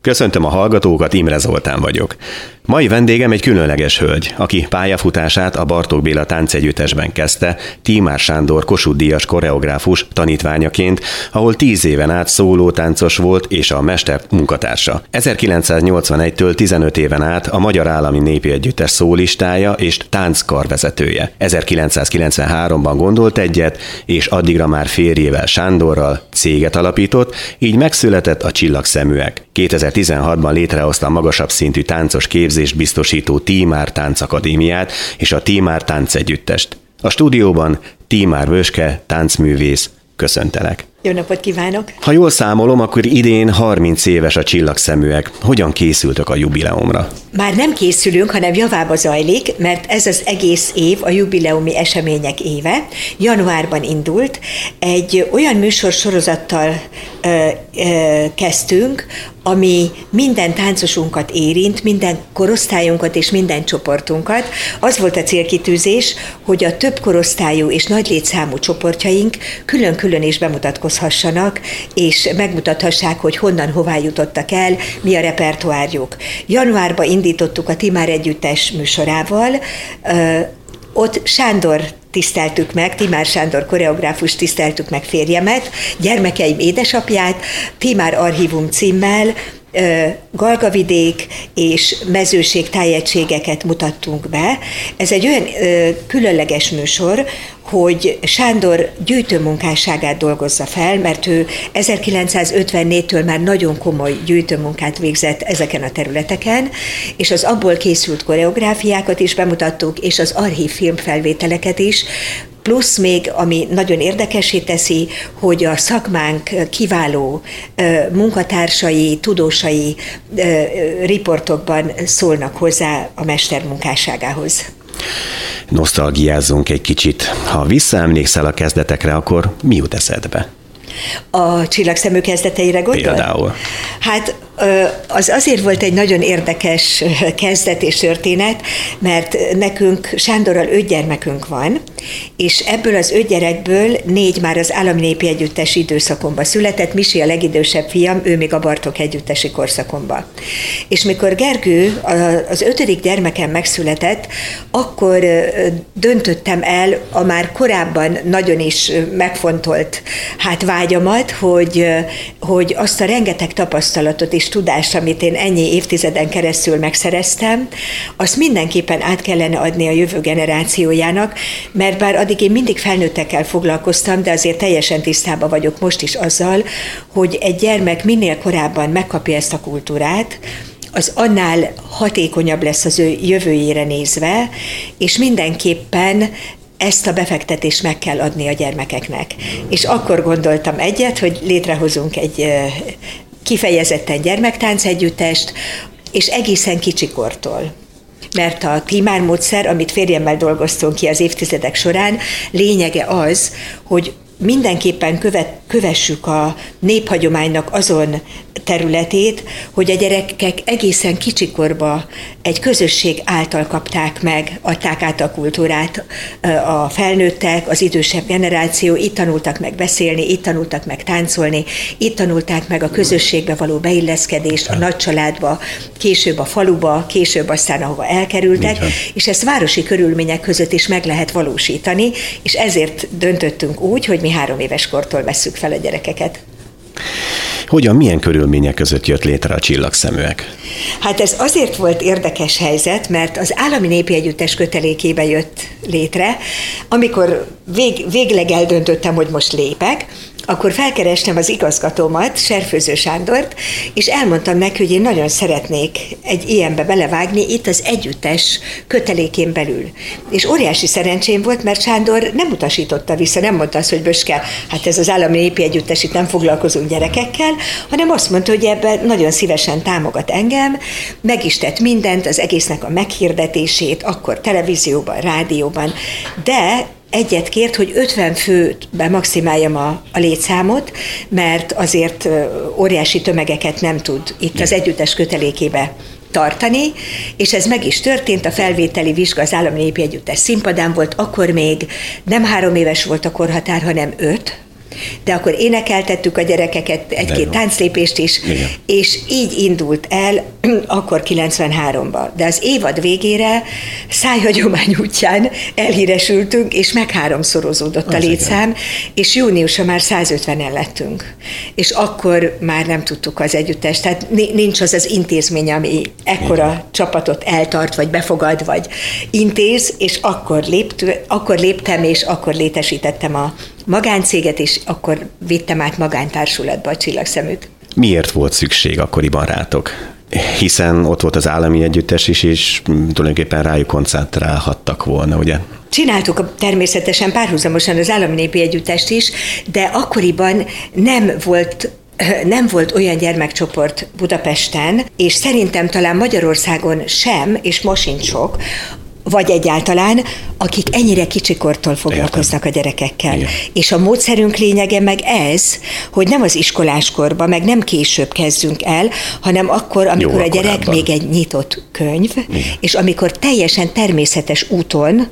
Köszöntöm a hallgatókat, Imre Zoltán vagyok. Mai vendégem egy különleges hölgy, aki pályafutását a Bartók Béla táncegyüttesben kezdte, Tímár Sándor Kossuth Díjas koreográfus tanítványaként, ahol tíz éven át szólótáncos volt és a mester munkatársa. 1981-től 15 éven át a Magyar Állami Népi Együttes szólistája és tánckarvezetője. 1993-ban gondolt egyet, és addigra már férjével Sándorral céget alapított, így megszületett a Csillagszeműek. 2016-ban létrehozta a magasabb szintű táncos képzést biztosító Tímár Táncakadémiát és a Tímár Táncegyüttest. A stúdióban Tímár Vöske, táncművész, köszöntelek. Jó napot kívánok! Ha jól számolom, akkor idén 30 éves a csillagszeműek. Hogyan készültök a jubileumra? Már nem készülünk, hanem javába zajlik, mert ez az egész év a jubileumi események éve. Januárban indult. Egy olyan műsorsorozattal ö, ö, kezdtünk, ami minden táncosunkat érint, minden korosztályunkat és minden csoportunkat. Az volt a célkitűzés, hogy a több korosztályú és nagy létszámú csoportjaink külön-külön is bemutatkozhassanak, és megmutathassák, hogy honnan, hová jutottak el, mi a repertoárjuk. Januárban indítottuk a Timár Együttes műsorával, ott Sándor tiszteltük meg, Timár Sándor koreográfus tiszteltük meg férjemet, gyermekeim édesapját, Timár Archívum címmel, Galgavidék és mezőség tájegységeket mutattunk be. Ez egy olyan különleges műsor, hogy Sándor gyűjtőmunkásságát dolgozza fel, mert ő 1954-től már nagyon komoly gyűjtőmunkát végzett ezeken a területeken, és az abból készült koreográfiákat is bemutattuk, és az archív filmfelvételeket is, plusz még, ami nagyon érdekesé teszi, hogy a szakmánk kiváló munkatársai, tudósai riportokban szólnak hozzá a mester munkásságához. Nosztalgiázzunk egy kicsit. Ha visszaemlékszel a kezdetekre, akkor mi jut eszedbe? A csillagszemű kezdeteire gondol? Például. Hát az azért volt egy nagyon érdekes kezdet és történet, mert nekünk Sándorral öt gyermekünk van, és ebből az öt gyerekből négy már az Állami Népi Együttes időszakomban született, Misi a legidősebb fiam, ő még a Bartok Együttesi korszakomban. És mikor Gergő, az ötödik gyermekem megszületett, akkor döntöttem el a már korábban nagyon is megfontolt hát vágyamat, hogy, hogy azt a rengeteg tapasztalatot és tudást, amit én ennyi évtizeden keresztül megszereztem, azt mindenképpen át kellene adni a jövő generációjának, mert bár addig én mindig felnőttekkel foglalkoztam, de azért teljesen tisztában vagyok most is azzal, hogy egy gyermek minél korábban megkapja ezt a kultúrát, az annál hatékonyabb lesz az ő jövőjére nézve, és mindenképpen ezt a befektetést meg kell adni a gyermekeknek. És akkor gondoltam egyet, hogy létrehozunk egy kifejezetten gyermektánc együttest, és egészen kicsikortól. Mert a Timár módszer, amit férjemmel dolgoztunk ki az évtizedek során, lényege az, hogy mindenképpen követ, kövessük a néphagyománynak azon területét, hogy a gyerekek egészen kicsikorba egy közösség által kapták meg, adták át a kultúrát a felnőttek, az idősebb generáció, itt tanultak meg beszélni, itt tanultak meg táncolni, itt tanulták meg a közösségbe való beilleszkedést, a nagycsaládba, később a faluba, később aztán ahova elkerültek, és ezt városi körülmények között is meg lehet valósítani, és ezért döntöttünk úgy, hogy mi három éves kortól vesszük fel a gyerekeket. Hogyan, milyen körülmények között jött létre a csillagszeműek? Hát ez azért volt érdekes helyzet, mert az Állami Népi Együttes kötelékébe jött létre, amikor vég, végleg eldöntöttem, hogy most lépek, akkor felkerestem az igazgatómat, Serfőző Sándort, és elmondtam neki, hogy én nagyon szeretnék egy ilyenbe belevágni itt az együttes kötelékén belül. És óriási szerencsém volt, mert Sándor nem utasította vissza, nem mondta azt, hogy Böske, hát ez az állami népi együttes, itt nem foglalkozunk gyerekekkel, hanem azt mondta, hogy ebben nagyon szívesen támogat engem, meg is tett mindent, az egésznek a meghirdetését, akkor televízióban, rádióban, de egyet kért, hogy 50 főbe maximáljam a, a létszámot, mert azért óriási tömegeket nem tud itt az együttes kötelékébe tartani, és ez meg is történt, a felvételi vizsga az Állami Népi Együttes színpadán volt, akkor még nem három éves volt a korhatár, hanem öt, de akkor énekeltettük a gyerekeket, egy-két tánclépést is, Igen. és így indult el akkor 93-ban. De az évad végére szájhagyomány útján elhíresültünk, és meg háromszorozódott a létszám, és júniusra már 150-en lettünk. És akkor már nem tudtuk az együttest, tehát nincs az az intézmény, ami ekkora Igen. csapatot eltart, vagy befogad, vagy intéz, és akkor, lépt, akkor léptem, és akkor létesítettem a magáncéget, és akkor vittem át magántársulatba a csillagszeműt. Miért volt szükség akkoriban rátok? Hiszen ott volt az állami együttes is, és tulajdonképpen rájuk koncentrálhattak volna, ugye? Csináltuk természetesen párhuzamosan az állami népi együttest is, de akkoriban nem volt nem volt olyan gyermekcsoport Budapesten, és szerintem talán Magyarországon sem, és most sincs sok, vagy egyáltalán, akik ennyire kicsikortól foglalkoznak Értem. a gyerekekkel. Igen. És a módszerünk lényege meg ez, hogy nem az iskoláskorba, meg nem később kezdünk el, hanem akkor, amikor Jó, a gyerek korábban. még egy nyitott könyv, Igen. és amikor teljesen természetes úton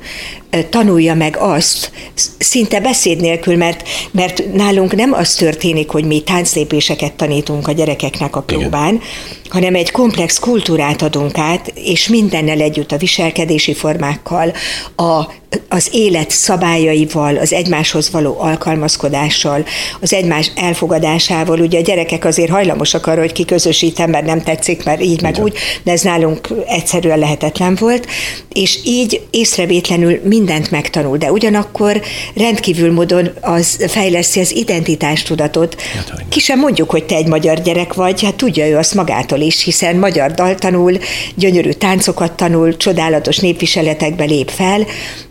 tanulja meg azt, szinte beszéd nélkül, mert, mert nálunk nem az történik, hogy mi tánclépéseket tanítunk a gyerekeknek a próbán, Igen. hanem egy komplex kultúrát adunk át, és mindennel együtt a viselkedési formákkal, a az élet szabályaival, az egymáshoz való alkalmazkodással, az egymás elfogadásával. Ugye a gyerekek azért hajlamosak arra, hogy kiközösítem, mert nem tetszik, mert így meg úgy, de ez nálunk egyszerűen lehetetlen volt, és így észrevétlenül mindent megtanul, de ugyanakkor rendkívül módon az fejleszti az identitástudatot. Hát, Ki sem mondjuk, hogy te egy magyar gyerek vagy, hát tudja ő azt magától is, hiszen magyar dal tanul, gyönyörű táncokat tanul, csodálatos népviseletekbe lép fel,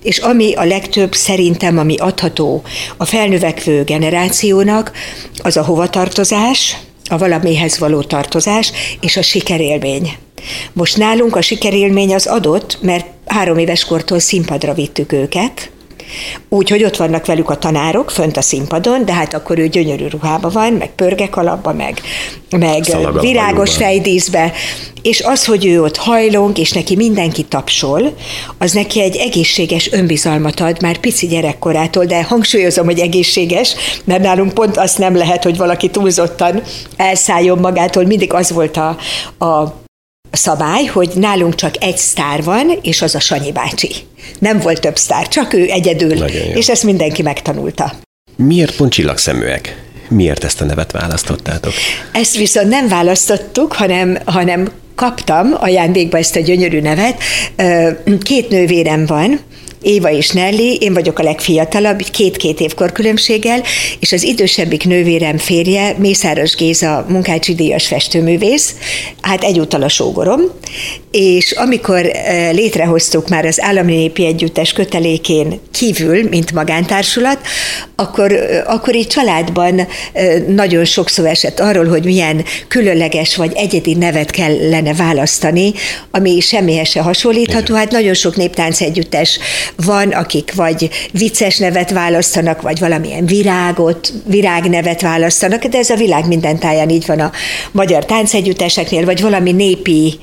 és ami a legtöbb szerintem, ami adható a felnövekvő generációnak, az a hovatartozás, a valamihez való tartozás és a sikerélmény. Most nálunk a sikerélmény az adott, mert három éves kortól színpadra vittük őket, Úgyhogy ott vannak velük a tanárok fönt a színpadon, de hát akkor ő gyönyörű ruhába van, meg pörgekalapba, meg, meg virágos fejdíszbe, és az, hogy ő ott hajlong, és neki mindenki tapsol, az neki egy egészséges önbizalmat ad már pici gyerekkorától, de hangsúlyozom, hogy egészséges, mert nálunk pont azt nem lehet, hogy valaki túlzottan elszálljon magától, mindig az volt a, a szabály, hogy nálunk csak egy sztár van, és az a Sanyi bácsi. Nem volt több sztár, csak ő egyedül, és ezt mindenki megtanulta. Miért pont csillagszeműek? Miért ezt a nevet választottátok? Ezt viszont nem választottuk, hanem, hanem kaptam ajándékba ezt a gyönyörű nevet. Két nővérem van, Éva és Nelly, én vagyok a legfiatalabb, két-két évkor különbséggel, és az idősebbik nővérem férje, Mészáros Géza, munkácsi díjas festőművész, hát egyúttal a sógorom, és amikor eh, létrehoztuk már az Állami Népi Együttes kötelékén kívül, mint magántársulat, akkor, akkor így családban nagyon sokszor esett arról, hogy milyen különleges vagy egyedi nevet kellene választani, ami semmihez se hasonlítható. Hát nagyon sok néptánc együttes van, akik vagy vicces nevet választanak, vagy valamilyen virágot, virágnevet választanak, de ez a világ minden táján így van a magyar táncegyütteseknél, vagy valami népi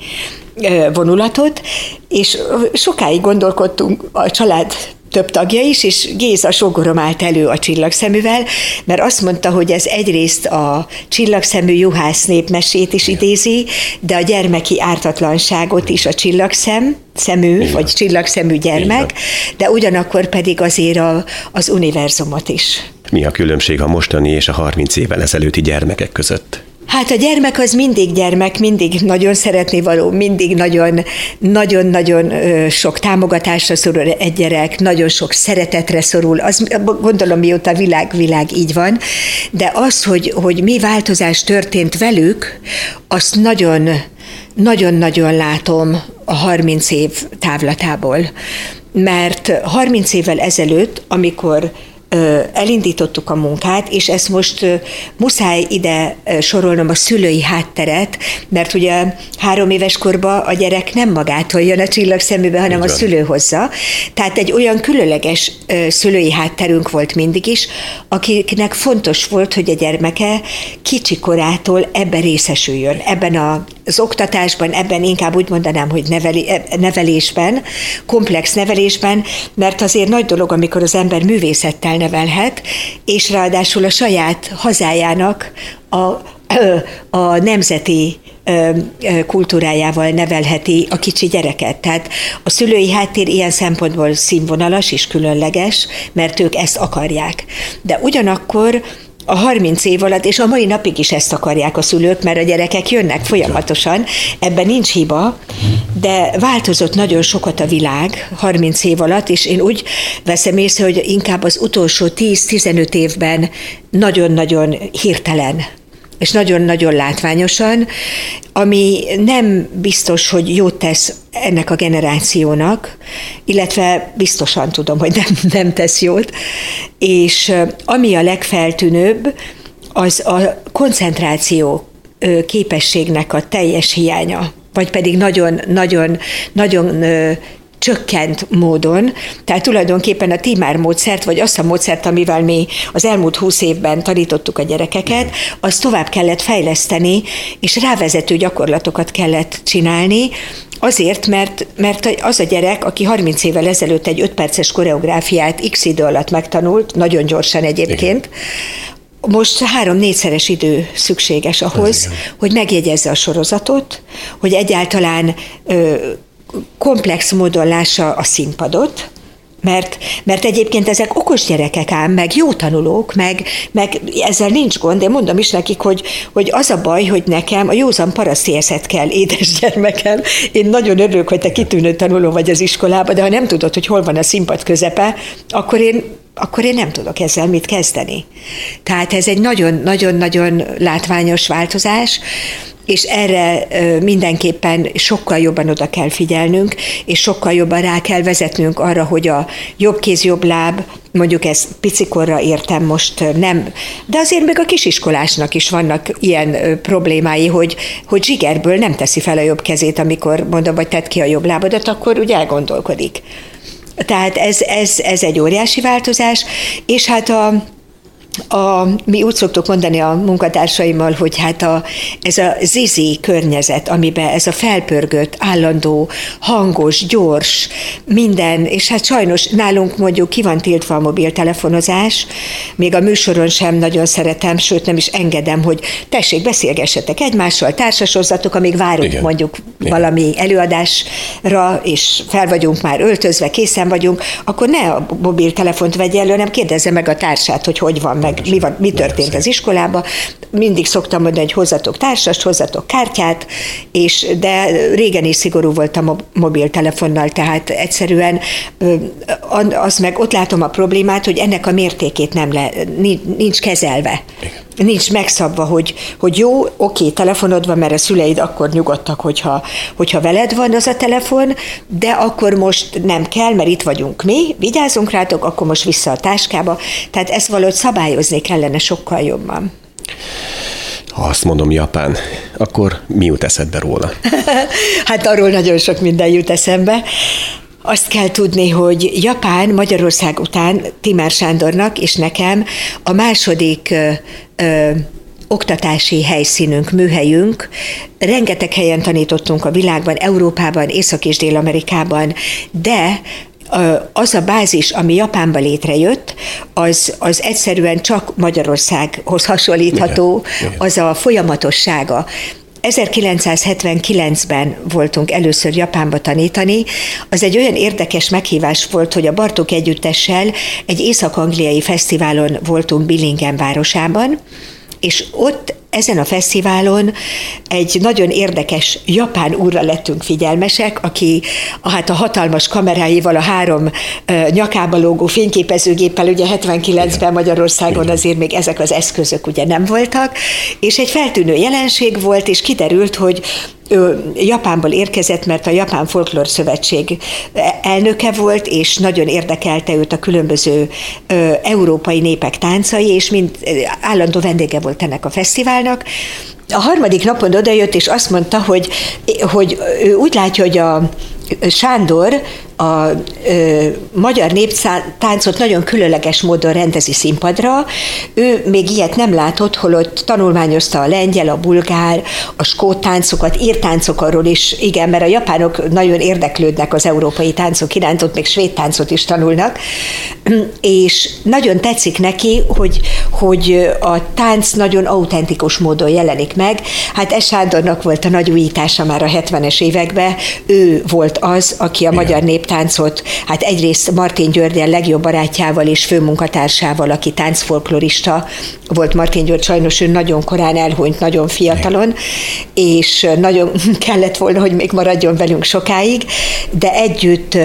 vonulatot, és sokáig gondolkodtunk a család több tagja is, és Géza sógorom állt elő a csillagszeművel, mert azt mondta, hogy ez egyrészt a csillagszemű juhász népmesét is idézi, de a gyermeki ártatlanságot is a csillagszem, szemű, Igen. vagy csillagszemű gyermek, Igen. de ugyanakkor pedig azért a, az univerzumot is. Mi a különbség a mostani és a 30 évvel ezelőtti gyermekek között? Hát a gyermek az mindig gyermek, mindig nagyon szeretni való, mindig nagyon, nagyon-nagyon sok támogatásra szorul egy gyerek, nagyon sok szeretetre szorul, az gondolom mióta világ, világ így van, de az, hogy, hogy mi változás történt velük, azt nagyon, nagyon-nagyon látom a 30 év távlatából. Mert 30 évvel ezelőtt, amikor elindítottuk a munkát, és ezt most muszáj ide sorolnom a szülői hátteret, mert ugye három éves korban a gyerek nem magától jön a csillagszeműbe, hanem a szülő hozza. Tehát egy olyan különleges szülői hátterünk volt mindig is, akiknek fontos volt, hogy a gyermeke kicsi korától ebben részesüljön, ebben a az oktatásban, ebben inkább úgy mondanám, hogy neveli, e, nevelésben, komplex nevelésben, mert azért nagy dolog, amikor az ember művészettel nevelhet, és ráadásul a saját hazájának a, a nemzeti kultúrájával nevelheti a kicsi gyereket. Tehát a szülői háttér ilyen szempontból színvonalas és különleges, mert ők ezt akarják. De ugyanakkor a 30 év alatt, és a mai napig is ezt akarják a szülők, mert a gyerekek jönnek folyamatosan, ebben nincs hiba, de változott nagyon sokat a világ 30 év alatt, és én úgy veszem észre, hogy inkább az utolsó 10-15 évben nagyon-nagyon hirtelen és nagyon-nagyon látványosan, ami nem biztos, hogy jót tesz ennek a generációnak, illetve biztosan tudom, hogy nem, nem tesz jót, és ami a legfeltűnőbb, az a koncentráció képességnek a teljes hiánya, vagy pedig nagyon, nagyon, nagyon csökkent módon, tehát tulajdonképpen a Timár módszert, vagy azt a módszert, amivel mi az elmúlt húsz évben tanítottuk a gyerekeket, azt tovább kellett fejleszteni, és rávezető gyakorlatokat kellett csinálni, Azért, mert, mert az a gyerek, aki 30 évvel ezelőtt egy 5 perces koreográfiát x idő alatt megtanult, nagyon gyorsan egyébként, Igen. most három-négyszeres idő szükséges ahhoz, hogy megjegyezze a sorozatot, hogy egyáltalán ö, komplex módon lássa a színpadot, mert, mert egyébként ezek okos gyerekek ám, meg jó tanulók, meg, meg ezzel nincs gond, de mondom is nekik, hogy, hogy az a baj, hogy nekem a józan paraszti eszet kell, édes gyermekem. Én nagyon örülök, hogy te kitűnő tanuló vagy az iskolába, de ha nem tudod, hogy hol van a színpad közepe, akkor én akkor én nem tudok ezzel mit kezdeni. Tehát ez egy nagyon-nagyon-nagyon látványos változás, és erre mindenképpen sokkal jobban oda kell figyelnünk, és sokkal jobban rá kell vezetnünk arra, hogy a jobb kéz, jobb láb, mondjuk ezt picikorra értem most nem, de azért még a kisiskolásnak is vannak ilyen problémái, hogy, hogy zsigerből nem teszi fel a jobb kezét, amikor mondom, hogy tedd ki a jobb lábadat, akkor ugye elgondolkodik. Tehát ez, ez, ez egy óriási változás, és hát a, a, mi úgy szoktuk mondani a munkatársaimmal, hogy hát a, ez a zizi környezet, amiben ez a felpörgött, állandó, hangos, gyors, minden, és hát sajnos nálunk mondjuk ki van tiltva a mobiltelefonozás, még a műsoron sem nagyon szeretem, sőt nem is engedem, hogy tessék, beszélgessetek egymással, társasozzatok, amíg várunk Igen. mondjuk Igen. valami előadásra, és fel vagyunk már öltözve, készen vagyunk, akkor ne a mobiltelefont vegye elő, hanem kérdezze meg a társát, hogy hogy van meg mi, van, mi történt az iskolába. Mindig szoktam mondani, hogy hozzatok társast, hozzatok kártyát, és de régen is szigorú voltam a mobiltelefonnal, tehát egyszerűen az meg ott látom a problémát, hogy ennek a mértékét nem le, nincs kezelve. Igen nincs megszabva, hogy, hogy jó, oké, telefonod van, mert a szüleid akkor nyugodtak, hogyha, hogyha veled van az a telefon, de akkor most nem kell, mert itt vagyunk mi, vigyázzunk rátok, akkor most vissza a táskába. Tehát ezt valahogy szabályozni kellene sokkal jobban. Ha azt mondom Japán, akkor mi jut eszedbe róla? hát arról nagyon sok minden jut eszembe. Azt kell tudni, hogy Japán Magyarország után Timár Sándornak és nekem a második ö, ö, oktatási helyszínünk, műhelyünk. Rengeteg helyen tanítottunk a világban, Európában, Észak- és Dél-Amerikában, de az a bázis, ami Japánba létrejött, az, az egyszerűen csak Magyarországhoz hasonlítható, az a folyamatossága. 1979-ben voltunk először Japánba tanítani. Az egy olyan érdekes meghívás volt, hogy a Bartók együttessel egy észak-angliai fesztiválon voltunk Billingen városában, és ott ezen a fesztiválon egy nagyon érdekes japán úrra lettünk figyelmesek, aki hát a hatalmas kameráival, a három nyakába lógó fényképezőgéppel, ugye 79-ben Magyarországon azért még ezek az eszközök ugye nem voltak, és egy feltűnő jelenség volt, és kiderült, hogy ő Japánból érkezett, mert a Japán Folklór Szövetség elnöke volt, és nagyon érdekelte őt a különböző ö, európai népek táncai, és mind állandó vendége volt ennek a fesztiválnak. A harmadik napon odajött, és azt mondta, hogy, hogy ő úgy látja, hogy a Sándor a ö, magyar néptáncot nagyon különleges módon rendezi színpadra. Ő még ilyet nem látott, holott tanulmányozta a lengyel, a bulgár, a skót táncokat, írt táncokról is, igen, mert a japánok nagyon érdeklődnek az európai táncok iránt, ott még svéd táncot is tanulnak, és nagyon tetszik neki, hogy, hogy a tánc nagyon autentikus módon jelenik meg. Hát Sándornak volt a nagy újítása már a 70-es években, ő volt az, aki a Igen. magyar néptáncot, hát egyrészt Martin Györgyen legjobb barátjával és főmunkatársával, aki táncfolklorista volt. Martin György, sajnos ő nagyon korán elhunyt, nagyon fiatalon, és nagyon kellett volna, hogy még maradjon velünk sokáig, de együtt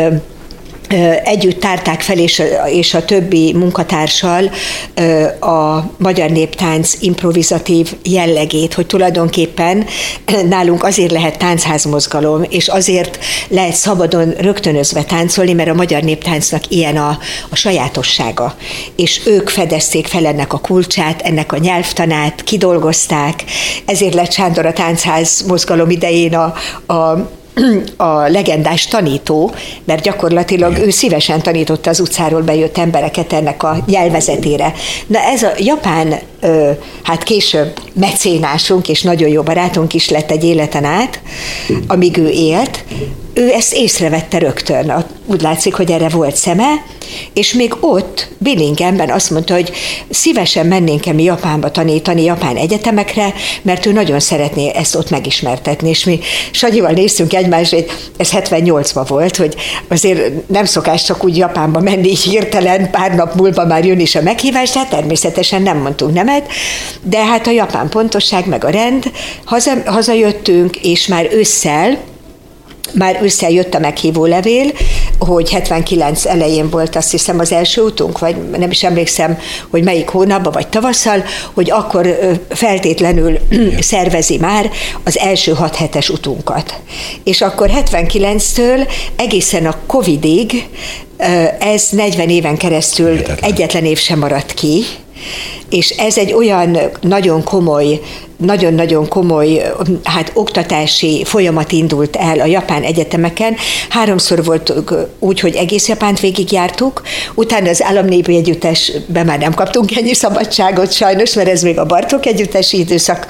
együtt tárták fel, és, és a többi munkatársal a magyar néptánc improvizatív jellegét, hogy tulajdonképpen nálunk azért lehet táncházmozgalom, és azért lehet szabadon rögtönözve táncolni, mert a magyar néptáncnak ilyen a, a sajátossága. És ők fedezték fel ennek a kulcsát, ennek a nyelvtanát, kidolgozták, ezért lett Sándor a táncház mozgalom idején a, a a legendás tanító, mert gyakorlatilag ő szívesen tanította az utcáról bejött embereket ennek a nyelvezetére. Na ez a japán, hát később mecénásunk és nagyon jó barátunk is lett egy életen át, amíg ő élt, ő ezt észrevette rögtön. Úgy látszik, hogy erre volt szeme, és még ott, Billingenben azt mondta, hogy szívesen mennénk-e mi Japánba tanítani, japán egyetemekre, mert ő nagyon szeretné ezt ott megismertetni. És mi Sanyival néztünk egymásra, ez 78-ban volt, hogy azért nem szokás csak úgy Japánba menni így hirtelen, pár nap múlva már jön is a meghívás, tehát természetesen nem mondtunk nemet, de hát a japán pontosság meg a rend, haza, hazajöttünk, és már ősszel, már összejött a meghívó levél, hogy 79 elején volt azt hiszem az első útunk, vagy nem is emlékszem, hogy melyik hónapban, vagy tavasszal, hogy akkor feltétlenül szervezi már az első hat hetes utunkat. És akkor 79-től egészen a Covidig ez 40 éven keresztül Hihetetlen. egyetlen év sem maradt ki, és ez egy olyan nagyon komoly nagyon-nagyon komoly hát, oktatási folyamat indult el a japán egyetemeken. Háromszor volt úgy, hogy egész Japánt végigjártuk, utána az államnépi együttesben már nem kaptunk ennyi szabadságot sajnos, mert ez még a Bartok együttesi időszak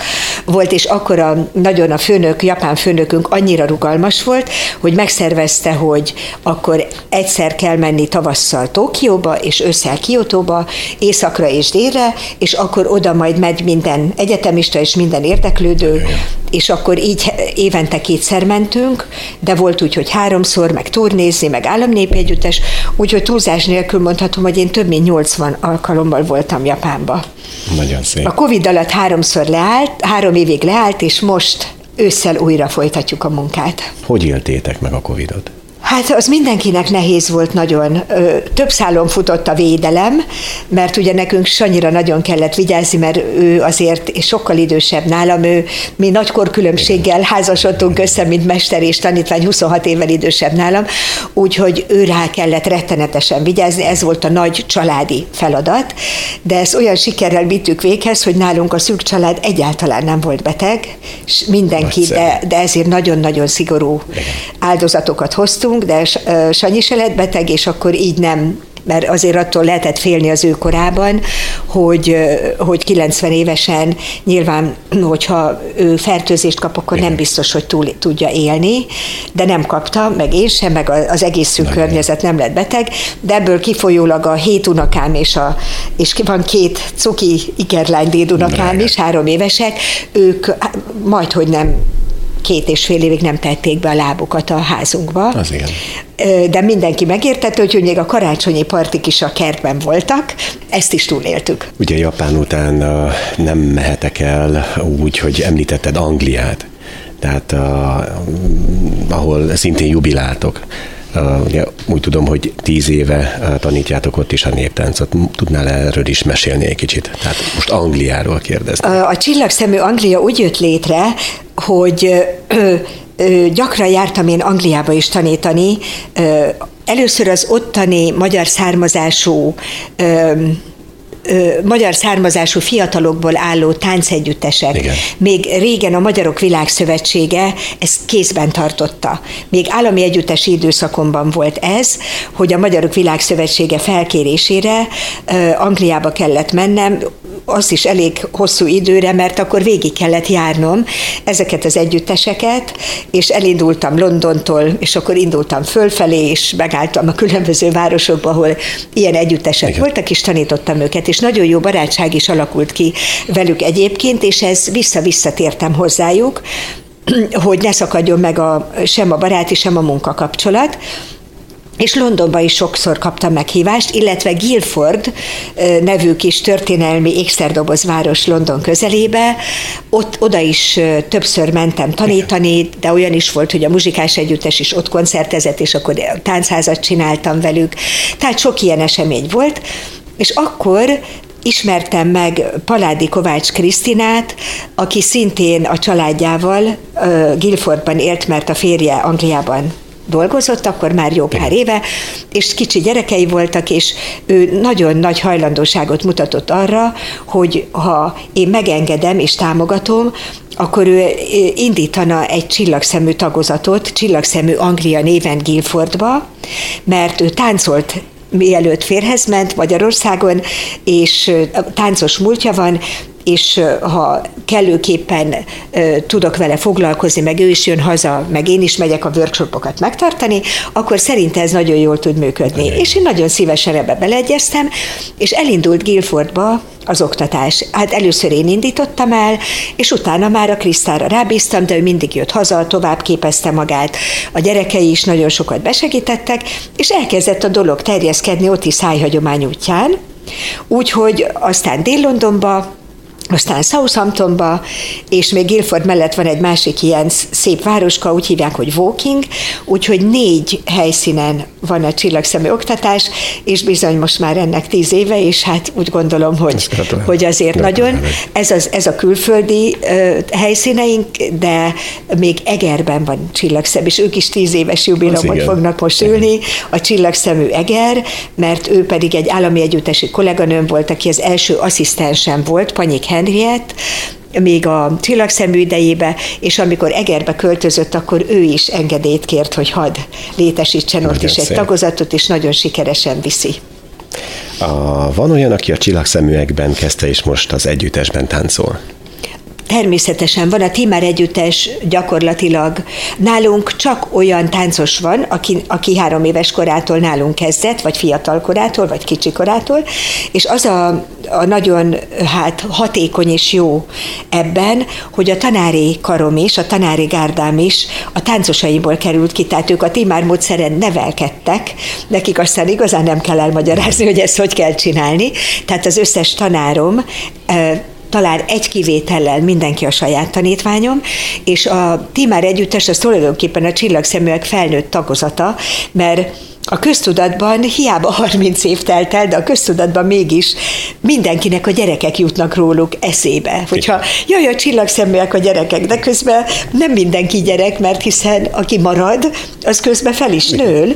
volt, és akkor a, nagyon a főnök, japán főnökünk annyira rugalmas volt, hogy megszervezte, hogy akkor egyszer kell menni tavasszal Tokióba, és ősszel Kiotóba, északra és délre, és akkor oda majd megy minden egyetemista és minden érdeklődő, és akkor így évente kétszer mentünk, de volt úgy, hogy háromszor, meg turnézni, meg államnépi együttes, úgyhogy túlzás nélkül mondhatom, hogy én több mint 80 alkalommal voltam Japánba. Nagyon szép. A Covid alatt háromszor leállt, három évig leállt, és most ősszel újra folytatjuk a munkát. Hogy éltétek meg a Covidot? Hát az mindenkinek nehéz volt nagyon. Több szálon futott a védelem, mert ugye nekünk Sanyira nagyon kellett vigyázni, mert ő azért és sokkal idősebb nálam, ő, mi nagykor különbséggel házasodtunk össze, mint mester és tanítvány, 26 évvel idősebb nálam, úgyhogy ő rá kellett rettenetesen vigyázni, ez volt a nagy családi feladat, de ezt olyan sikerrel vittük véghez, hogy nálunk a szűk család egyáltalán nem volt beteg, és mindenki, de, de ezért nagyon-nagyon szigorú áldozatokat hoztunk, vagyunk, de Sanyi se lett beteg, és akkor így nem mert azért attól lehetett félni az ő korában, hogy, hogy 90 évesen nyilván, hogyha ő fertőzést kap, akkor nem biztos, hogy túl tudja élni, de nem kapta, meg én sem, meg az egész szűk környezet nem lett beteg, de ebből kifolyólag a hét unokám és, a, és van két cuki ikerlány dédunokám is, három évesek, ők majd, hogy nem két és fél évig nem tették be a lábukat a házunkba. Az igen. De mindenki megértette, hogy még a karácsonyi partik is a kertben voltak, ezt is túléltük. Ugye Japán után nem mehetek el úgy, hogy említetted Angliát, tehát ahol szintén jubiláltok. Uh, ugye úgy tudom, hogy tíz éve tanítjátok ott is a néptáncot. Tudnál erről is mesélni egy kicsit? Tehát most Angliáról kérdeztem. A csillagszemű Anglia úgy jött létre, hogy ö, ö, gyakran jártam én Angliába is tanítani. Ö, először az ottani magyar származású magyar származású fiatalokból álló táncegyüttesek. Igen. Még régen a Magyarok Világszövetsége ezt kézben tartotta. Még állami együttesi időszakomban volt ez, hogy a Magyarok Világszövetsége felkérésére Angliába kellett mennem, az is elég hosszú időre, mert akkor végig kellett járnom ezeket az együtteseket, és elindultam Londontól, és akkor indultam fölfelé, és megálltam a különböző városokba, ahol ilyen együttesek Igen. voltak, és tanítottam őket, és nagyon jó barátság is alakult ki velük egyébként, és ez vissza-visszatértem hozzájuk, hogy ne szakadjon meg a, sem a baráti, sem a munkakapcsolat és Londonban is sokszor kaptam meghívást, illetve Guildford nevű kis történelmi ékszerdobozváros London közelébe, ott oda is többször mentem tanítani, de olyan is volt, hogy a muzsikás együttes is ott koncertezett, és akkor táncházat csináltam velük. Tehát sok ilyen esemény volt, és akkor ismertem meg Paládi Kovács Krisztinát, aki szintén a családjával Guildfordban élt, mert a férje Angliában dolgozott, akkor már jó pár éve, és kicsi gyerekei voltak, és ő nagyon nagy hajlandóságot mutatott arra, hogy ha én megengedem és támogatom, akkor ő indítana egy csillagszemű tagozatot, csillagszemű Anglia néven Guildfordba, mert ő táncolt mielőtt férhez ment Magyarországon, és táncos múltja van, és ha kellőképpen tudok vele foglalkozni, meg ő is jön haza, meg én is megyek a workshopokat megtartani, akkor szerinte ez nagyon jól tud működni. Okay. És én nagyon szívesen ebbe beleegyeztem, és elindult Guildfordba az oktatás. Hát először én indítottam el, és utána már a Krisztára rábíztam, de ő mindig jött haza, tovább képezte magát. A gyerekei is nagyon sokat besegítettek, és elkezdett a dolog terjeszkedni ott is szájhagyomány útján, Úgyhogy aztán Dél-Londonba aztán Southamptonba, és még Guildford mellett van egy másik ilyen szép városka, úgy hívják, hogy Walking, úgyhogy négy helyszínen van a csillagszemű oktatás, és bizony most már ennek tíz éve, és hát úgy gondolom, hogy, hogy azért nagyon. Ez, az, ez a külföldi uh, helyszíneink, de még Egerben van csillagszem, és ők is tíz éves jubileumot fognak most ülni, a csillagszemű Eger, mert ő pedig egy állami együttesi kolléganőm volt, aki az első asszisztensem volt, Panyik Henriett, még a csillagszemű idejébe, és amikor Egerbe költözött, akkor ő is engedélyt kért, hogy hadd létesítsen ott is egy tagozatot, és nagyon sikeresen viszi. A, van olyan, aki a csillagszeműekben kezdte, és most az együttesben táncol? Természetesen van a Timár együttes gyakorlatilag. Nálunk csak olyan táncos van, aki, aki három éves korától nálunk kezdett, vagy fiatal korától, vagy kicsi korától, és az a, a nagyon hát, hatékony és jó ebben, hogy a tanári karom is, a tanári gárdám is a táncosaiból került ki, tehát ők a Timár módszeren nevelkedtek, nekik aztán igazán nem kell elmagyarázni, hogy ezt hogy kell csinálni, tehát az összes tanárom talán egy kivétellel mindenki a saját tanítványom, és a Timár együttes az tulajdonképpen a csillagszeműek felnőtt tagozata, mert a köztudatban hiába 30 év telt el, de a köztudatban mégis mindenkinek a gyerekek jutnak róluk eszébe. Hogyha jaj, a csillagszeműek a gyerekek, de közben nem mindenki gyerek, mert hiszen aki marad, az közben fel is nől.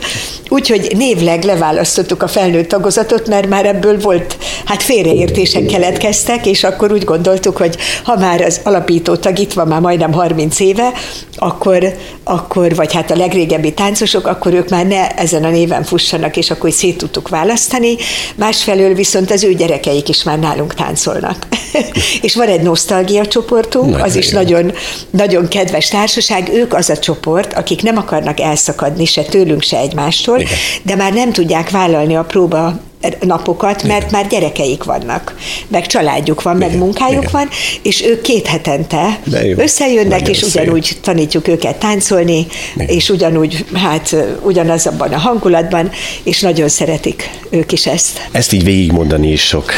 Úgyhogy névleg leválasztottuk a felnőtt tagozatot, mert már ebből volt, hát félreértések keletkeztek, és akkor úgy gondoltuk, hogy ha már az alapító tag itt van már majdnem 30 éve, akkor, akkor vagy hát a legrégebbi táncosok, akkor ők már ne ezen a néven fussanak, és akkor szét tudtuk választani. Másfelől viszont az ő gyerekeik is már nálunk táncolnak. és van egy nosztalgia csoportunk, Nagy az is nagyon, nagyon kedves társaság. Ők az a csoport, akik nem akarnak elszakadni se tőlünk, se egymástól, Igen. de már nem tudják vállalni a próba napokat, mert Igen. már gyerekeik vannak, meg családjuk van, Igen. meg munkájuk Igen. van, és ők két hetente összejönnek, Nagyon és ugyanúgy szép. tanítjuk őket táncolni, Igen. és ugyanúgy, hát ugyanaz abban a hangulatban, és nagyon szeretik ők is ezt. Ezt így végigmondani is sok.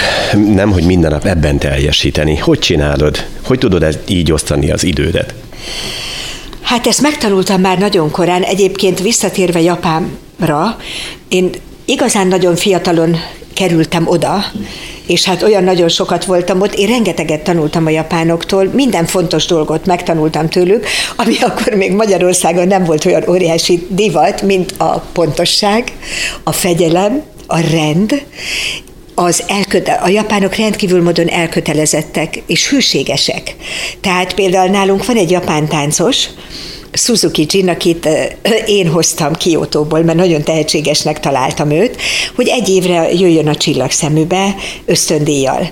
Nem, hogy minden nap ebben teljesíteni. Hogy csinálod? Hogy tudod ezt így osztani az idődet? Hát ezt megtanultam már nagyon korán. Egyébként visszatérve Japánra, én igazán nagyon fiatalon kerültem oda, és hát olyan nagyon sokat voltam ott, én rengeteget tanultam a japánoktól, minden fontos dolgot megtanultam tőlük, ami akkor még Magyarországon nem volt olyan óriási divat, mint a pontosság, a fegyelem, a rend, az elköte, a japánok rendkívül módon elkötelezettek és hűségesek. Tehát például nálunk van egy japán táncos, Suzuki Jin, akit én hoztam Kiotóból, mert nagyon tehetségesnek találtam őt, hogy egy évre jöjjön a csillagszeműbe ösztöndíjjal.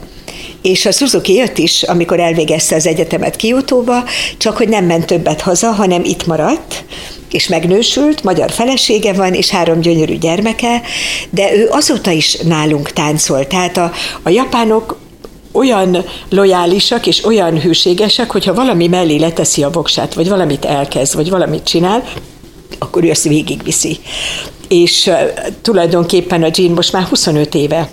És a Suzuki jött is, amikor elvégezte az egyetemet Kiotóba, csak hogy nem ment többet haza, hanem itt maradt, és megnősült, magyar felesége van, és három gyönyörű gyermeke, de ő azóta is nálunk táncol. Tehát a, a japánok olyan lojálisak és olyan hűségesek, hogyha valami mellé leteszi a voksát, vagy valamit elkezd, vagy valamit csinál, akkor ő ezt végigviszi. És tulajdonképpen a Jean most már 25 éve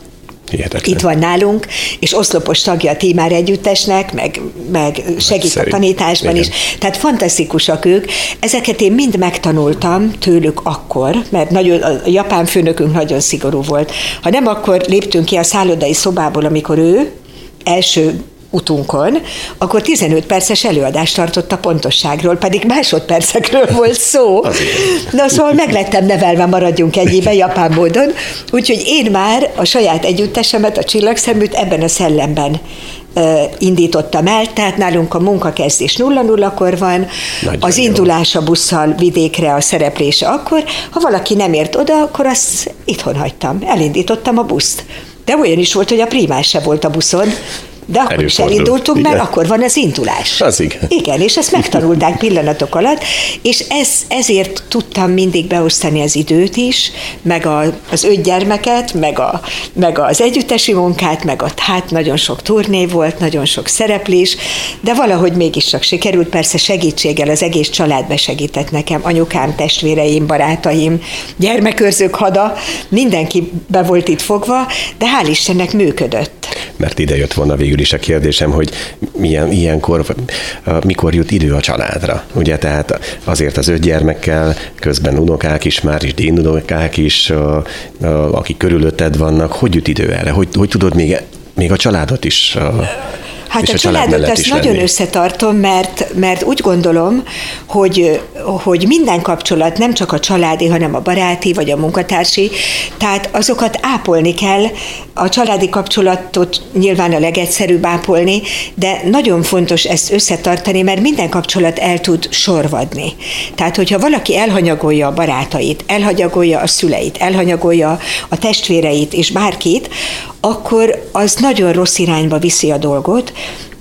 Hihetetlen. Itt van nálunk, és oszlopos tagja a Tímár Együttesnek, meg, meg segít Szerint. a tanításban Igen. is. Tehát fantasztikusak ők. Ezeket én mind megtanultam tőlük akkor, mert nagyon, a japán főnökünk nagyon szigorú volt. Ha nem akkor léptünk ki a szállodai szobából, amikor ő első utunkon, akkor 15 perces előadást tartott a pontosságról, pedig másodpercekről volt szó. Na szóval meglettem nevelve, maradjunk egyébe japán módon, úgyhogy én már a saját együttesemet, a csillagszeműt ebben a szellemben indítottam el, tehát nálunk a munkakezdés 0-0-kor van, Nagyon az jó. indulás a busszal vidékre, a szereplése akkor, ha valaki nem ért oda, akkor azt itthon hagytam, elindítottam a buszt. De olyan is volt, hogy a primás se volt a buszon, de akkor is elindultunk, mert akkor van az indulás. Az igen. Igen, és ezt megtanulták pillanatok alatt, és ez, ezért tudtam mindig beosztani az időt is, meg a, az öt gyermeket, meg, a, meg az együttesi munkát, meg a, hát nagyon sok turné volt, nagyon sok szereplés, de valahogy mégis csak sikerült, persze segítséggel az egész család besegített nekem, anyukám, testvéreim, barátaim, gyermekőrzők hada, mindenki be volt itt fogva, de hál' Istennek működött. Mert ide jött volna végül is a kérdésem, hogy milyen, ilyenkor, mikor jut idő a családra. Ugye, tehát azért az öt gyermekkel, közben unokák is már, és dénunokák is, akik körülötted vannak, hogy jut idő erre? Hogy, hogy tudod még, még a családot is Hát és a, a családot azt nagyon lenni. összetartom, mert, mert úgy gondolom, hogy, hogy minden kapcsolat nem csak a családi, hanem a baráti vagy a munkatársi, tehát azokat ápolni kell, a családi kapcsolatot nyilván a legegyszerűbb ápolni, de nagyon fontos ezt összetartani, mert minden kapcsolat el tud sorvadni. Tehát, hogyha valaki elhanyagolja a barátait, elhanyagolja a szüleit, elhanyagolja a testvéreit és bárkit, akkor az nagyon rossz irányba viszi a dolgot,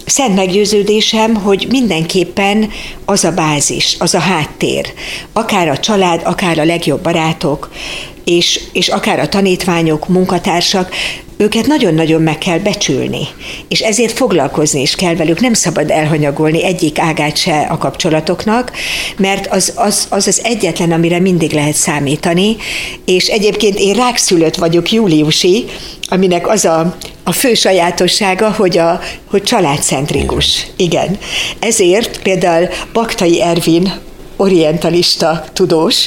szent meggyőződésem, hogy mindenképpen az a bázis, az a háttér, akár a család, akár a legjobb barátok, és, és akár a tanítványok, munkatársak, őket nagyon-nagyon meg kell becsülni, és ezért foglalkozni is kell velük, nem szabad elhanyagolni egyik ágát se a kapcsolatoknak, mert az az, az, az egyetlen, amire mindig lehet számítani, és egyébként én rákszülött vagyok júliusi, aminek az a, a fő sajátossága, hogy, a, hogy családcentrikus. Igen. Ezért például Baktai Ervin, orientalista tudós,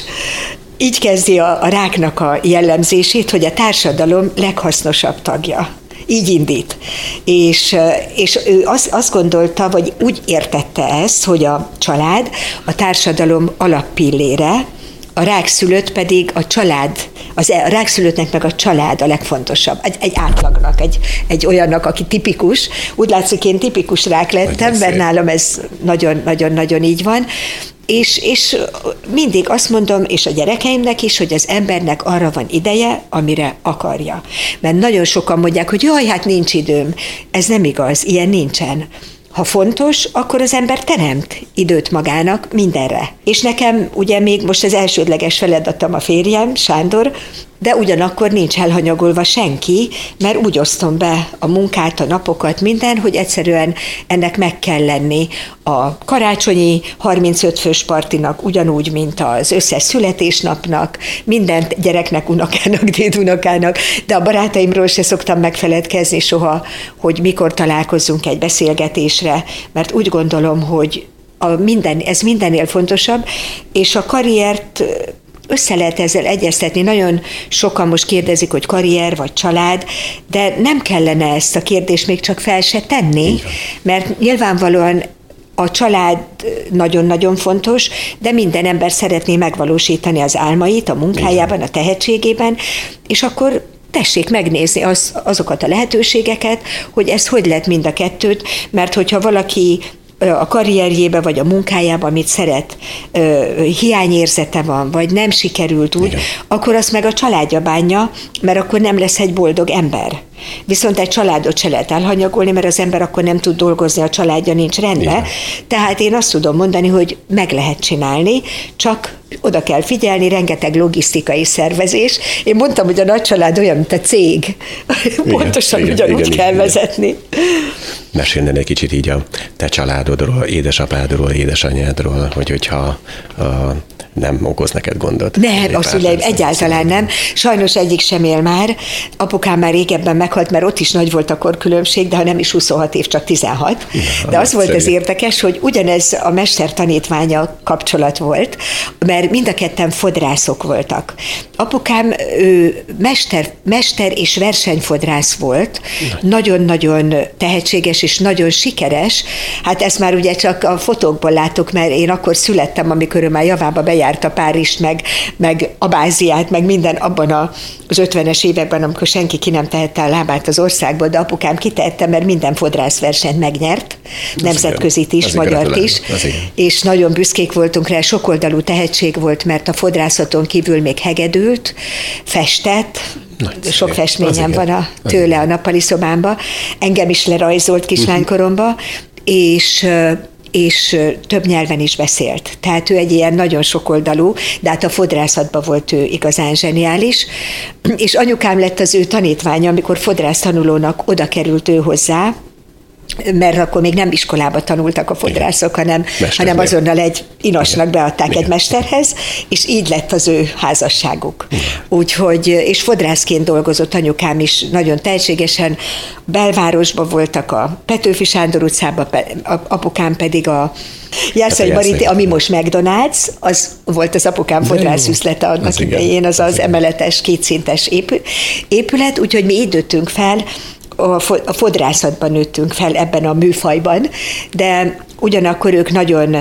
így kezdi a, a ráknak a jellemzését, hogy a társadalom leghasznosabb tagja. Így indít. És, és ő azt, azt gondolta, vagy úgy értette ezt, hogy a család a társadalom alappillére, a rákszülött pedig a család, az, e, a rákszülöttnek meg a család a legfontosabb. Egy, egy átlagnak, egy, egy olyannak, aki tipikus. Úgy látszik, én tipikus rák lettem, mert nálam ez nagyon-nagyon-nagyon így van. És, és mindig azt mondom, és a gyerekeimnek is, hogy az embernek arra van ideje, amire akarja. Mert nagyon sokan mondják, hogy jaj, hát nincs időm. Ez nem igaz, ilyen nincsen. Ha fontos, akkor az ember teremt időt magának mindenre. És nekem ugye még most az elsődleges feladatom a férjem, Sándor, de ugyanakkor nincs elhanyagolva senki, mert úgy osztom be a munkát, a napokat, minden, hogy egyszerűen ennek meg kell lenni. A karácsonyi 35 fős partinak, ugyanúgy, mint az összes születésnapnak, minden gyereknek, unokának, dédunokának, de a barátaimról se szoktam megfeledkezni soha, hogy mikor találkozzunk egy beszélgetésre, mert úgy gondolom, hogy a minden, ez mindennél fontosabb, és a karriert össze lehet ezzel egyeztetni. Nagyon sokan most kérdezik, hogy karrier vagy család, de nem kellene ezt a kérdést még csak fel se tenni, mert nyilvánvalóan a család nagyon-nagyon fontos, de minden ember szeretné megvalósítani az álmait a munkájában, a tehetségében, és akkor tessék megnézni az, azokat a lehetőségeket, hogy ez hogy lehet mind a kettőt, mert hogyha valaki a karrierjébe vagy a munkájába, amit szeret, hiányérzete van, vagy nem sikerült úgy, Igen. akkor azt meg a családja bánja, mert akkor nem lesz egy boldog ember. Viszont egy családot se lehet elhanyagolni, mert az ember akkor nem tud dolgozni, a családja nincs rendben. Igen. Tehát én azt tudom mondani, hogy meg lehet csinálni, csak oda kell figyelni, rengeteg logisztikai szervezés. Én mondtam, hogy a nagy család olyan, mint a cég. Igen, Pontosan igen, ugyanúgy igen, kell igen. vezetni. Mesélnél egy kicsit így a te családodról, édesapádról, édesanyádról, hogy hogyha a nem okoz neked gondot. Nem, a szüleim egyáltalán nem. Sajnos egyik sem él már. Apukám már régebben meghalt, mert ott is nagy volt a korkülönbség, de ha nem is 26 év, csak 16. Ja, de az volt az érdekes, hogy ugyanez a mester tanítványa kapcsolat volt, mert mind a ketten fodrászok voltak. Apukám ő mester, mester és versenyfodrász volt, nagyon-nagyon tehetséges és nagyon sikeres. Hát ezt már ugye csak a fotókból látok, mert én akkor születtem, amikor ő már javába bejár bejárta Párizst, meg, meg Abáziát, meg minden abban a, az 50-es években, amikor senki ki nem tehette a lábát az országból, de apukám kitehette, mert minden fodrászversenyt megnyert, nemzetközit is, magyart is, és nagyon büszkék voltunk rá, sokoldalú tehetség volt, mert a fodrászaton kívül még hegedült, festett, Nagy sok festményem van a, tőle a nappali szobámba, engem is lerajzolt kislánykoromba, és és több nyelven is beszélt. Tehát ő egy ilyen nagyon sokoldalú, de hát a fodrászatban volt ő igazán zseniális, és anyukám lett az ő tanítványa, amikor fodrász tanulónak oda került ő hozzá, mert akkor még nem iskolába tanultak a fodrászok, hanem, hanem azonnal egy inosnak beadták Igen. egy mesterhez, és így lett az ő házasságuk. Úgyhogy, és fodrászként dolgozott anyukám is nagyon tehetségesen, belvárosban voltak a Petőfi Sándor utcában, apukám pedig a Jászai Barinti, ami most McDonald's, az volt az apukám fodrászüzlete annak idején, az az emeletes, kétszintes épület, úgyhogy mi így fel, a fodrászatban nőttünk fel ebben a műfajban, de ugyanakkor ők nagyon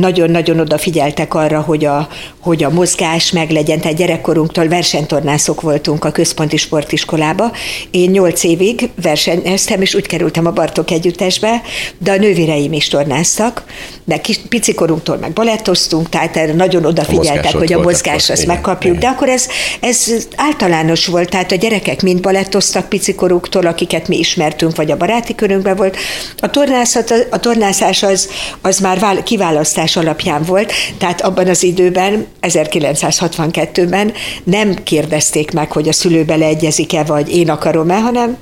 nagyon-nagyon odafigyeltek arra, hogy a, hogy a mozgás meglegyen, tehát gyerekkorunktól versenytornászok voltunk a központi sportiskolába. Én nyolc évig versenyeztem, és úgy kerültem a Bartok együttesbe, de a nővéreim is tornáztak, de kis, picikorunktól meg balettoztunk, tehát erre nagyon odafigyeltek, a hogy a mozgás azt megkapjuk, igen. de akkor ez, ez általános volt, tehát a gyerekek mind balettoztak picikorunktól, akiket mi ismertünk, vagy a baráti körünkben volt. A, tornászat, a tornászás az, az már kiválasztás kutatás alapján volt, tehát abban az időben, 1962-ben nem kérdezték meg, hogy a szülő beleegyezik-e, vagy én akarom-e, hanem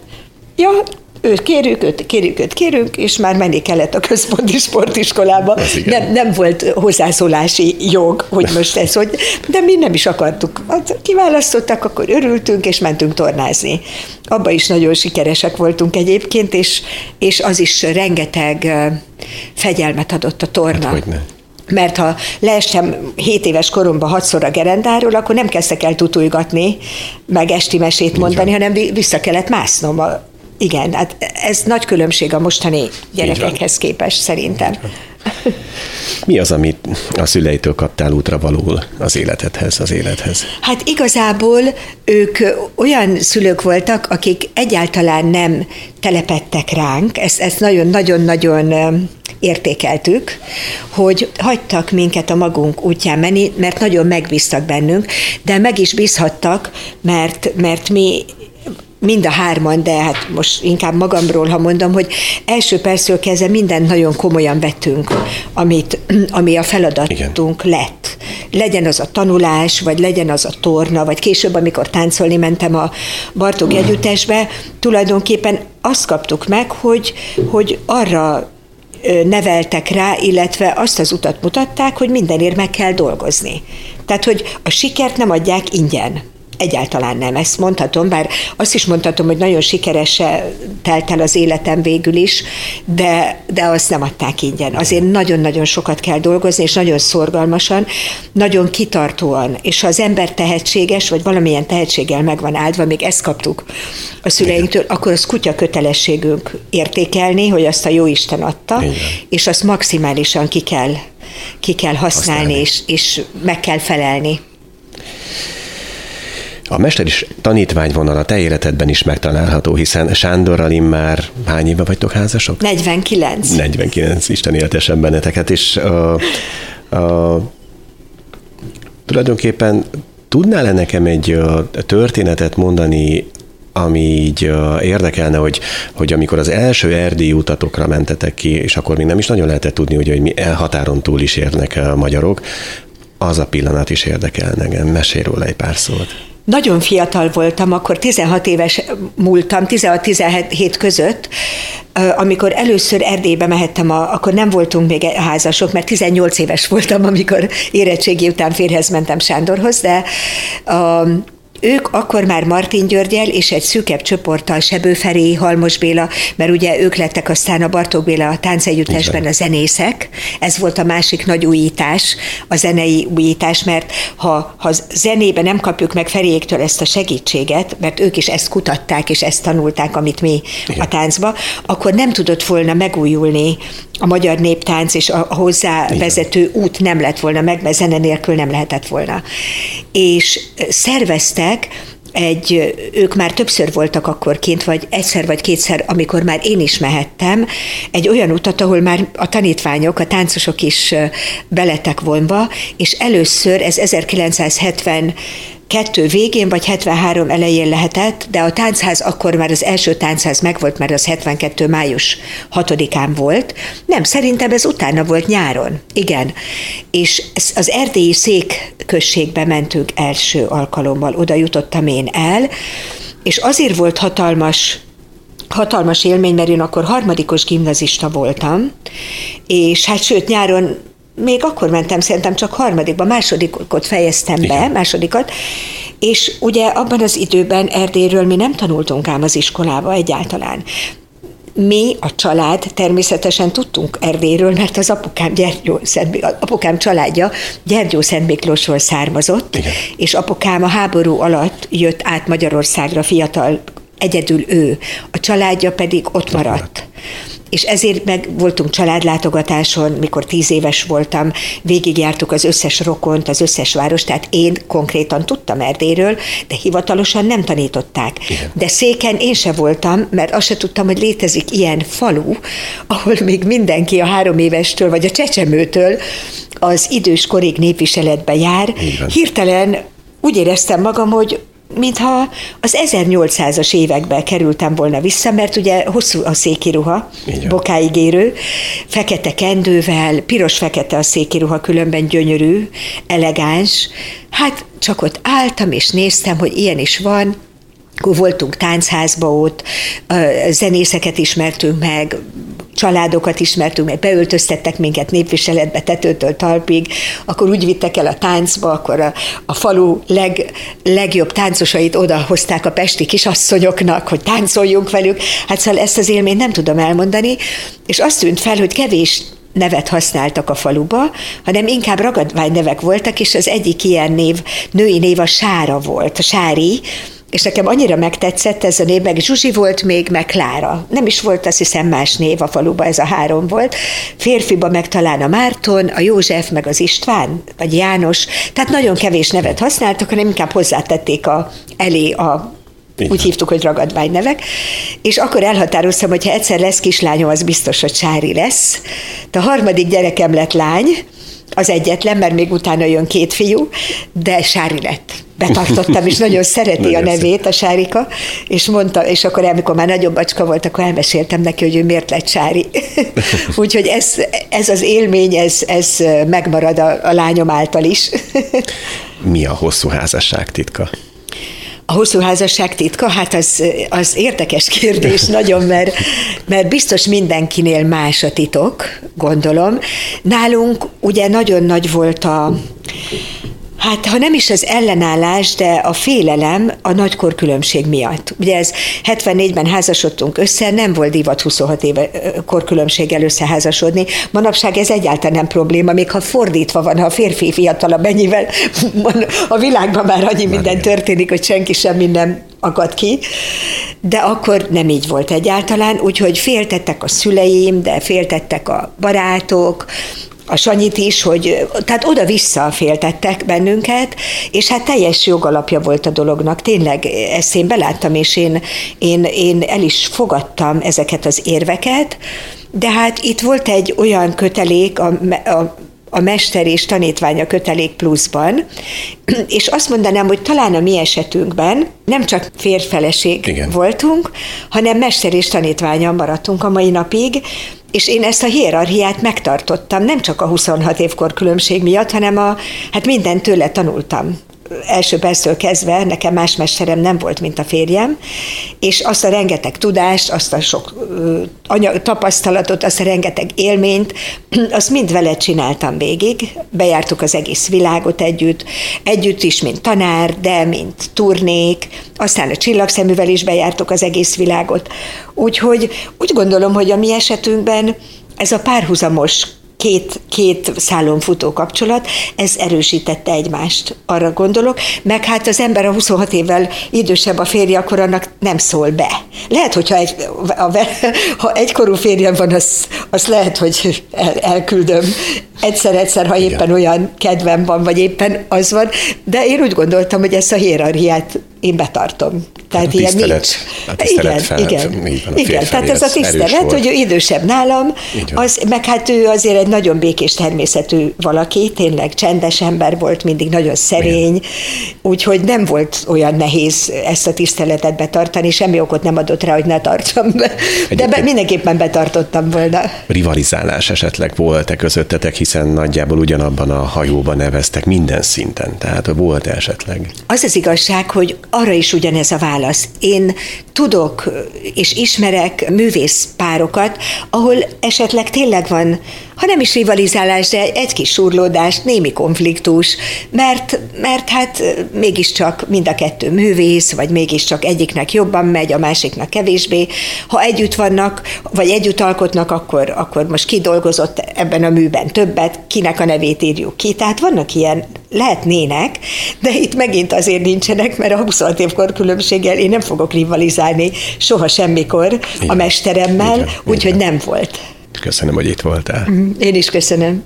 ja, őt kérjük, őt kérjük, őt kérünk, és már menni kellett a központi sportiskolába. Nem, nem volt hozzászólási jog, hogy most ez, hogy, de mi nem is akartuk. Hát kiválasztottak, akkor örültünk, és mentünk tornázni. Abba is nagyon sikeresek voltunk egyébként, és, és az is rengeteg fegyelmet adott a torna. Hát, mert ha leestem 7 éves koromban hatszor a gerendáról, akkor nem kezdtek el tutulgatni, meg esti mesét mondani, hanem vissza kellett másznom. Igen, hát ez nagy különbség a mostani gyerekekhez képest szerintem. Mi az, amit a szüleitől kaptál útra valóul az életedhez, az élethez? Hát igazából ők olyan szülők voltak, akik egyáltalán nem telepettek ránk, ezt, ezt nagyon-nagyon-nagyon értékeltük, hogy hagytak minket a magunk útján menni, mert nagyon megbíztak bennünk, de meg is bízhattak, mert, mert mi mind a hárman, de hát most inkább magamról, ha mondom, hogy első percről kezdve mindent nagyon komolyan vettünk, amit, ami a feladatunk Igen. lett. Legyen az a tanulás, vagy legyen az a torna, vagy később, amikor táncolni mentem a Bartók együttesbe, tulajdonképpen azt kaptuk meg, hogy, hogy arra neveltek rá, illetve azt az utat mutatták, hogy mindenért meg kell dolgozni. Tehát, hogy a sikert nem adják ingyen. Egyáltalán nem, ezt mondhatom, bár azt is mondhatom, hogy nagyon sikerese telt el az életem végül is, de, de azt nem adták ingyen. Azért nagyon-nagyon sokat kell dolgozni, és nagyon szorgalmasan, nagyon kitartóan, és ha az ember tehetséges, vagy valamilyen tehetséggel meg van áldva, még ezt kaptuk a szüleinktől, akkor az kutya kötelességünk értékelni, hogy azt a jó Isten adta, Igen. és azt maximálisan ki kell, ki kell használni, használni. És, és meg kell felelni. A mester is tanítványvonal a te életedben is megtalálható, hiszen Sándorral immár hány éve vagytok házasok? 49. 49, Isten éltesen benneteket, és a, a, tulajdonképpen tudnál-e nekem egy történetet mondani ami így érdekelne, hogy, hogy amikor az első erdélyi utatokra mentetek ki, és akkor még nem is nagyon lehetett tudni, hogy, hogy mi határon túl is érnek a magyarok, az a pillanat is érdekel engem. Mesélj róla egy pár szót. Nagyon fiatal voltam, akkor 16 éves múltam, 16-17 között, amikor először Erdélybe mehettem, a, akkor nem voltunk még házasok, mert 18 éves voltam, amikor érettségi után férhez mentem Sándorhoz, de a, ők akkor már Martin Györgyel és egy szűkebb csoporttal Sebő Feré, Halmos Béla, mert ugye ők lettek aztán a Bartók Béla a táncegyüttesben a zenészek. Ez volt a másik nagy újítás, a zenei újítás, mert ha, ha zenébe nem kapjuk meg Feréjéktől ezt a segítséget, mert ők is ezt kutatták és ezt tanulták, amit mi Igen. a táncba, akkor nem tudott volna megújulni a magyar néptánc és a hozzá vezető út nem lett volna meg, mert zene nélkül nem lehetett volna. És szerveztek egy, ők már többször voltak akkor kint, vagy egyszer vagy kétszer, amikor már én is mehettem, egy olyan utat, ahol már a tanítványok, a táncosok is beletek vonva, és először, ez 1970 kettő végén, vagy 73 elején lehetett, de a táncház akkor már az első táncház megvolt, mert az 72 május 6-án volt. Nem, szerintem ez utána volt nyáron. Igen. És az erdélyi székközségbe mentünk első alkalommal, oda jutottam én el, és azért volt hatalmas hatalmas élmény, mert én akkor harmadikos gimnazista voltam, és hát sőt nyáron még akkor mentem, szerintem csak harmadikban, másodikot fejeztem be, Igen. másodikat, és ugye abban az időben Erdélyről mi nem tanultunk ám az iskolába egyáltalán. Mi, a család, természetesen tudtunk Erdélyről, mert az apukám, Gyergyó, Szent, apukám családja Gyergyó Szent Miklósról származott, Igen. és apukám a háború alatt jött át Magyarországra fiatal, egyedül ő, a családja pedig ott maradt és ezért meg voltunk családlátogatáson, mikor tíz éves voltam, végigjártuk az összes rokont, az összes város, tehát én konkrétan tudtam Erdélyről, de hivatalosan nem tanították. Igen. De széken én se voltam, mert azt se tudtam, hogy létezik ilyen falu, ahol még mindenki a három évestől, vagy a csecsemőtől az idős korig népviseletbe jár. Igen. Hirtelen úgy éreztem magam, hogy mintha az 1800-as években kerültem volna vissza, mert ugye hosszú a székiruha, bokáig érő, fekete kendővel, piros-fekete a székiruha, különben gyönyörű, elegáns. Hát csak ott álltam és néztem, hogy ilyen is van, akkor voltunk táncházba ott, zenészeket ismertünk meg, családokat ismertünk meg, beöltöztettek minket népviseletbe tetőtől talpig, akkor úgy vittek el a táncba, akkor a, a falu leg, legjobb táncosait odahozták a pesti kisasszonyoknak, hogy táncoljunk velük. Hát szóval ezt az élményt nem tudom elmondani, és azt tűnt fel, hogy kevés nevet használtak a faluba, hanem inkább ragadvány nevek voltak, és az egyik ilyen név, női név a Sára volt, a Sári, és nekem annyira megtetszett ez a név, meg Zsuzsi volt még, meg Klára. Nem is volt azt hiszem más név a faluban, ez a három volt. Férfiba meg talán a Márton, a József, meg az István, vagy János. Tehát nagyon kevés nevet használtak, hanem inkább hozzátették a, elé a igen. Úgy hívtuk, hogy nevek. És akkor elhatároztam, hogy ha egyszer lesz kislányom, az biztos, hogy Sári lesz. De a harmadik gyerekem lett lány, az egyetlen, mert még utána jön két fiú, de Sári lett. Betartottam, és nagyon szereti a nevét, a Sárika, és mondta, és akkor amikor már nagyobb bacska volt, akkor elmeséltem neki, hogy ő miért lett Sári. Úgyhogy ez, ez az élmény, ez, ez megmarad a, a lányom által is. Mi a hosszú házasság titka? A hosszú házasság titka? Hát az, az érdekes kérdés nagyon, mert, mert biztos mindenkinél más a titok, gondolom. Nálunk ugye nagyon nagy volt a, Hát, ha nem is az ellenállás, de a félelem a nagy korkülönbség miatt. Ugye ez 74-ben házasodtunk össze, nem volt divat 26 éve korkülönbséggel összeházasodni. Manapság ez egyáltalán nem probléma, még ha fordítva van, ha a férfi fiatalabb mennyivel, a világban már annyi minden történik, hogy senki semmi nem akad ki, de akkor nem így volt egyáltalán, úgyhogy féltettek a szüleim, de féltettek a barátok, a Sanyit is, hogy tehát oda-vissza féltettek bennünket, és hát teljes jogalapja volt a dolognak. Tényleg ezt én beláttam, és én, én, én el is fogadtam ezeket az érveket, de hát itt volt egy olyan kötelék a, a a mester és tanítványa kötelék pluszban, és azt mondanám, hogy talán a mi esetünkben nem csak férfeleség Igen. voltunk, hanem mester és tanítványa maradtunk a mai napig, és én ezt a hierarchiát megtartottam, nem csak a 26 évkor különbség miatt, hanem a, hát minden tőle tanultam első perctől kezdve nekem más mesterem nem volt, mint a férjem, és azt a rengeteg tudást, azt a sok anyag, tapasztalatot, azt a rengeteg élményt, azt mind vele csináltam végig. Bejártuk az egész világot együtt, együtt is, mint tanár, de mint turnék, aztán a csillagszeművel is bejártuk az egész világot. Úgyhogy úgy gondolom, hogy a mi esetünkben ez a párhuzamos két, két szálon futó kapcsolat, ez erősítette egymást, arra gondolok, meg hát az ember a 26 évvel idősebb a férje, akkor annak nem szól be. Lehet, hogyha egy, a, ha egykorú férjem van, az, az lehet, hogy el, elküldöm egyszer-egyszer, ha éppen Igen. olyan kedvem van, vagy éppen az van, de én úgy gondoltam, hogy ezt a hierarchiát én betartom. Tehát a ilyen nincs. A tisztelet igen, fel, igen, van, a igen. Tehát ez a tisztelet, hogy ő idősebb nálam, az, meg hát ő azért egy nagyon békés természetű valaki, tényleg csendes ember volt, mindig nagyon szerény, úgyhogy nem volt olyan nehéz ezt a tiszteletet betartani, semmi okot nem adott rá, hogy ne tartsam be. De be, mindenképpen betartottam volna. Rivalizálás esetleg volt-e közöttetek, hiszen nagyjából ugyanabban a hajóban neveztek minden szinten, tehát volt esetleg? Az az igazság, hogy arra is ugyanez a válasz. Én tudok és ismerek művész párokat, ahol esetleg tényleg van, ha nem is rivalizálás, de egy kis surlódás, némi konfliktus, mert, mert hát mégiscsak mind a kettő művész, vagy mégiscsak egyiknek jobban megy, a másiknak kevésbé. Ha együtt vannak, vagy együtt alkotnak, akkor, akkor most kidolgozott ebben a műben többet, kinek a nevét írjuk ki. Tehát vannak ilyen, lehetnének, de itt megint azért nincsenek, mert a 26 évkor különbséggel én nem fogok rivalizálni soha semmikor Igen. a mesteremmel, úgyhogy nem volt. Köszönöm, hogy itt voltál. Én is köszönöm.